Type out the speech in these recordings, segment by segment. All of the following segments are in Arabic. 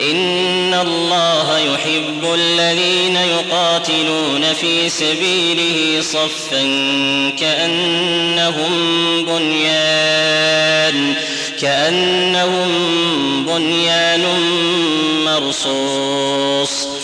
إن الله يحب الذين يقاتلون في سبيله صفا كأنهم بنيان كأنهم بنيان مرصوص.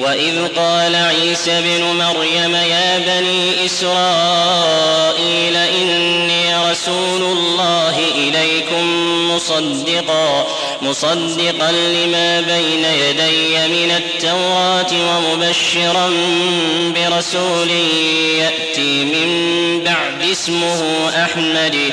وإذ قال عيسى بن مريم يا بني إسرائيل إني رسول الله إليكم مصدقا مصدقا لما بين يدي من التوراة ومبشرا برسول يأتي من بعد اسمه أحمد.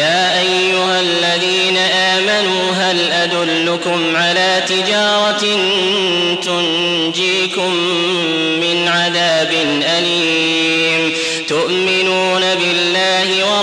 يا أيها الذين آمنوا هل أدلكم على تجارة تنجيكم من عذاب أليم؟ تؤمنون بالله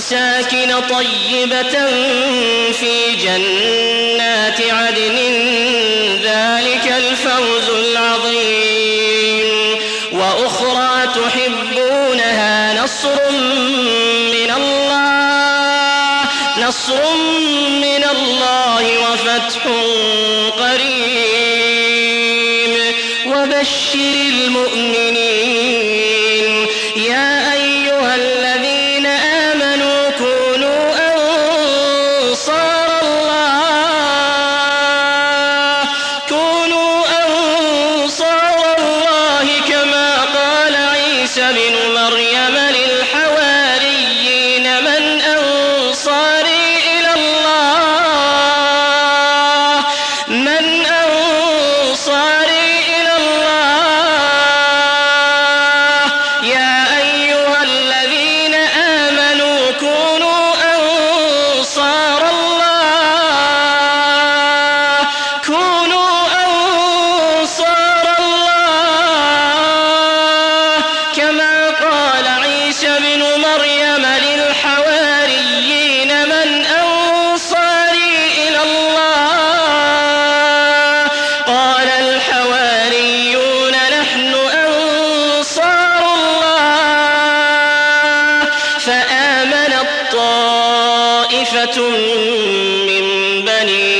ومساكن طيبة في جنات عدن. ذلك الفوز العظيم. وأخرى تحبونها نصر من الله. نصر من الله وفتح قريب. وبشر المؤمنين